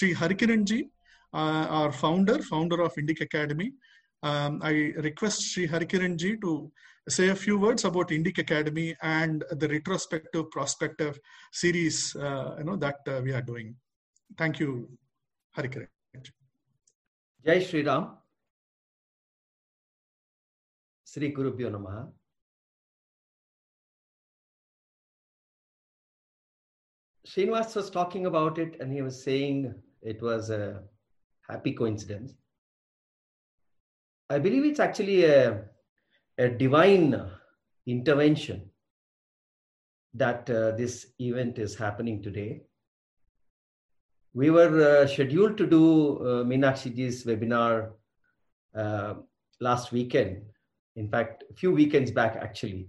Sri Harikiranji, uh, our founder, founder of Indic Academy. Um, I request Sri Harikiranji to say a few words about Indic Academy and the retrospective prospective series uh, you know that uh, we are doing. Thank you, Harikiran. Jai Sri Ram. Sri Gurubhyo Namaha. Srinivas was talking about it and he was saying it was a happy coincidence. I believe it's actually a, a divine intervention that uh, this event is happening today. We were uh, scheduled to do uh, Meenakshiji's webinar uh, last weekend, in fact, a few weekends back actually.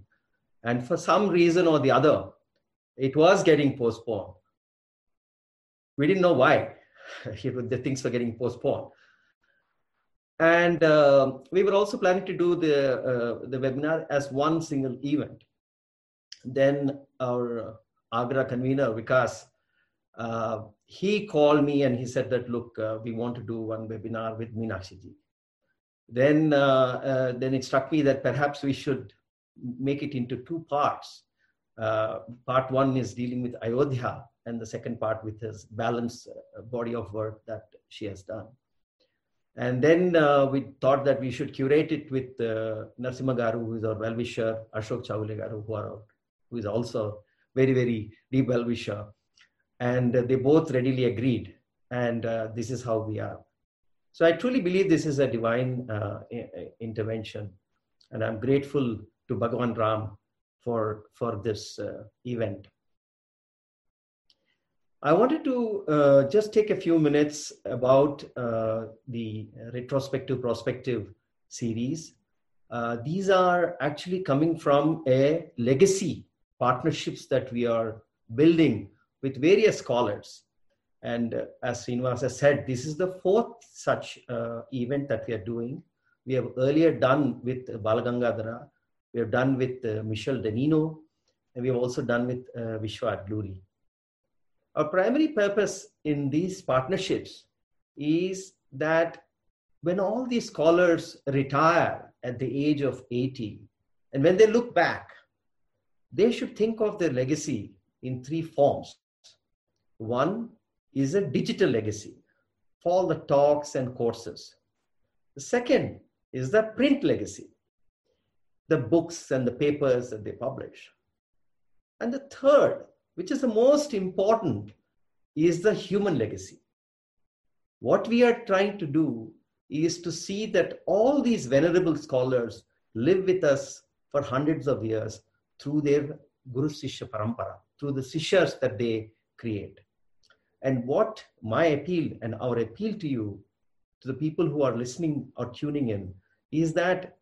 And for some reason or the other, it was getting postponed. We didn't know why. the things were getting postponed. And uh, we were also planning to do the, uh, the webinar as one single event. Then our Agra convener, Vikas, uh, he called me and he said that, look, uh, we want to do one webinar with Meenakshiji. Then, uh, uh, then it struck me that perhaps we should make it into two parts. Part one is dealing with Ayodhya and the second part with his balanced body of work that she has done. And then uh, we thought that we should curate it with uh, Narasimha Garu, who is our well-wisher, Ashok Chawle Garu, who, are, who is also very, very deep well-wisher. And uh, they both readily agreed. And uh, this is how we are. So I truly believe this is a divine uh, intervention. And I'm grateful to Bhagavan Ram for, for this uh, event. I wanted to uh, just take a few minutes about uh, the retrospective prospective series. Uh, these are actually coming from a legacy partnerships that we are building with various scholars. And uh, as Srinivasa said, this is the fourth such uh, event that we are doing. We have earlier done with Balagangadhara, we have done with uh, Michel Danino, and we have also done with Vishwa Adluri. Our primary purpose in these partnerships is that when all these scholars retire at the age of 80, and when they look back, they should think of their legacy in three forms. One is a digital legacy for all the talks and courses. The second is the print legacy, the books and the papers that they publish. And the third which is the most important, is the human legacy. What we are trying to do is to see that all these venerable scholars live with us for hundreds of years through their Guru Sishya Parampara, through the Sishyas that they create. And what my appeal and our appeal to you, to the people who are listening or tuning in, is that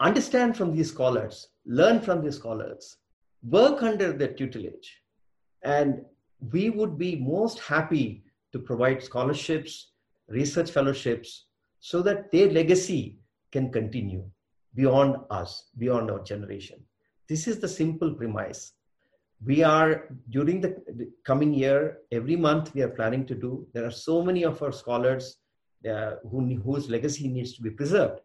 understand from these scholars, learn from these scholars, work under their tutelage. And we would be most happy to provide scholarships, research fellowships, so that their legacy can continue beyond us, beyond our generation. This is the simple premise. We are, during the, coming year, every month we are planning to do, there are so many of our scholars uh, who, whose legacy needs to be preserved.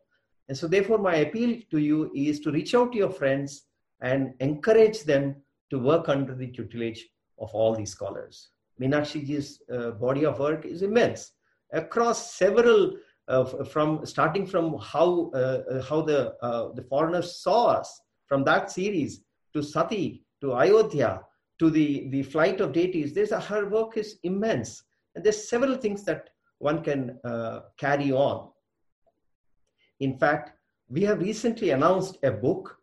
And so, therefore, my appeal to you is to reach out to your friends and encourage them to work under the tutelage of all these scholars. Meenakshiji's uh, body of work is immense across several, uh, from starting from how uh, uh how the uh, the foreigners saw us from that series to Sati to Ayodhya to the the flight of deities. There's a, her work is immense, and there's several things that one can uh, carry on. In fact, we have recently announced a book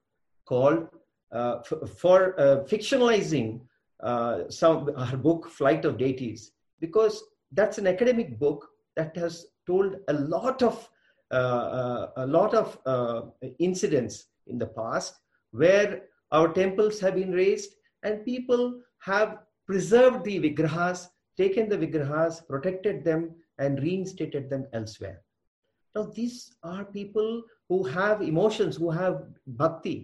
called uh, for uh, fictionalizing uh, some her book flight of deities because that's an academic book that has told a lot of uh, a lot of uh, incidents in the past where our temples have been raised and people have preserved the vigrahas taken the vigrahas protected them and reinstated them elsewhere now these are people who have emotions who have bhakti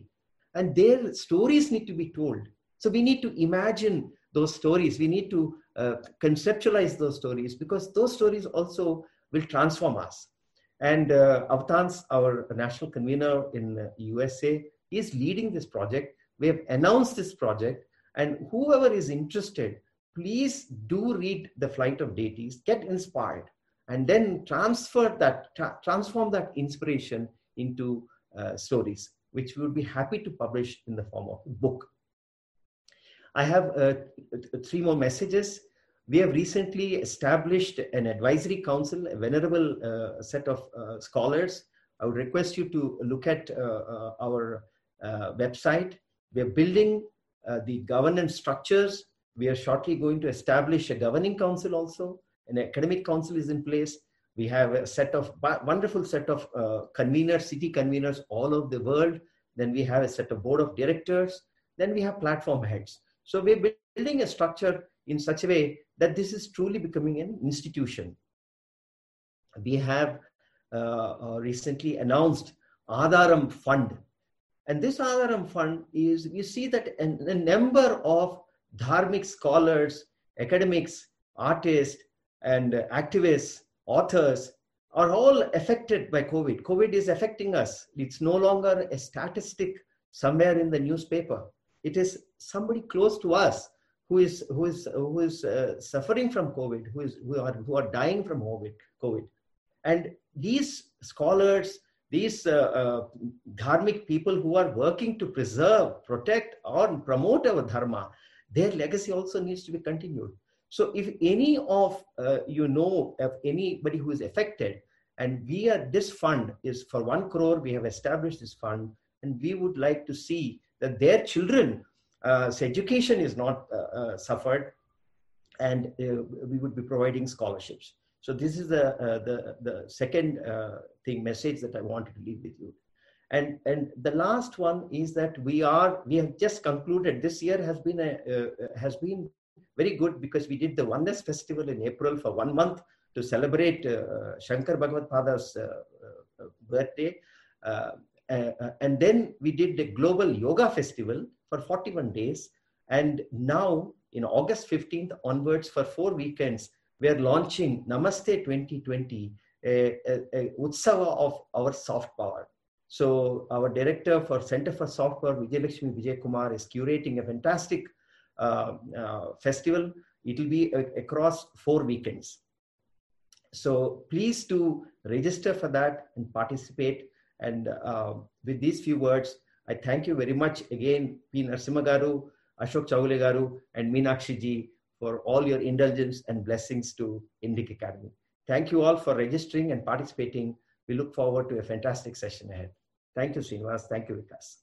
and their stories need to be told so we need to imagine those stories we need to uh, conceptualize those stories because those stories also will transform us. And uh, Avatans, our national convener in USA, is leading this project. We have announced this project, and whoever is interested, please do read The Flight of Deities, get inspired, and then transfer that, tra- transform that inspiration into uh, stories, which we would be happy to publish in the form of a book. I have uh, three more messages. We have recently established an advisory council, a venerable uh, set of uh, scholars. I would request you to look at uh, uh, our website. We are building the governance structures. We are shortly going to establish a governing council also. An academic council is in place. We have a set of wonderful set of conveners, city conveners all over the world. Then we have a set of board of directors. Then we have platform heads. So we're building a structure in such a way that this is truly becoming an institution. We have uh, uh, recently announced Adharam Fund. And this Adharam Fund is, you see that a number of dharmic scholars, academics, artists, and activists, authors are all affected by COVID. COVID is affecting us. It's no longer a statistic somewhere in the newspaper. It is somebody close to us who is who is who is uh, suffering from COVID, who is who are who are dying from COVID. COVID, and these scholars, these uh, uh, dharmic people who are working to preserve, protect, or promote our dharma, their legacy also needs to be continued. So, if any of uh, you know of anybody who is affected, and we are this fund is for one crore, we have established this fund, and we would like to see that their children uh, education is not uh, uh, suffered, and we would be providing scholarships. So this is the the the second thing message that I wanted to leave with you. And, and the last one is that we are we have just concluded this year has been a uh, has been very good because we did the oneness festival in april for one month to celebrate uh, shankar bhagavad pada's uh, birthday and then we did the global yoga festival for 41 days. And now, in August 15th onwards, for four weekends, we are launching Namaste 2020, a, a, a Utsava of our soft power. So, our director for Center for Soft Power, Vijay Lakshmi Vijay Kumar, is curating a fantastic uh, uh, festival. It will be across four weekends. So, please to register for that and participate. And uh, with these few words, I thank you very much again, P. Narasimha Ashok Chaule Garu, and Meenakshi ji for all your indulgence and blessings to Indic Academy. Thank you all for registering and participating. We look forward to a fantastic session ahead. Thank you, Srinivas. Thank you, Vikas.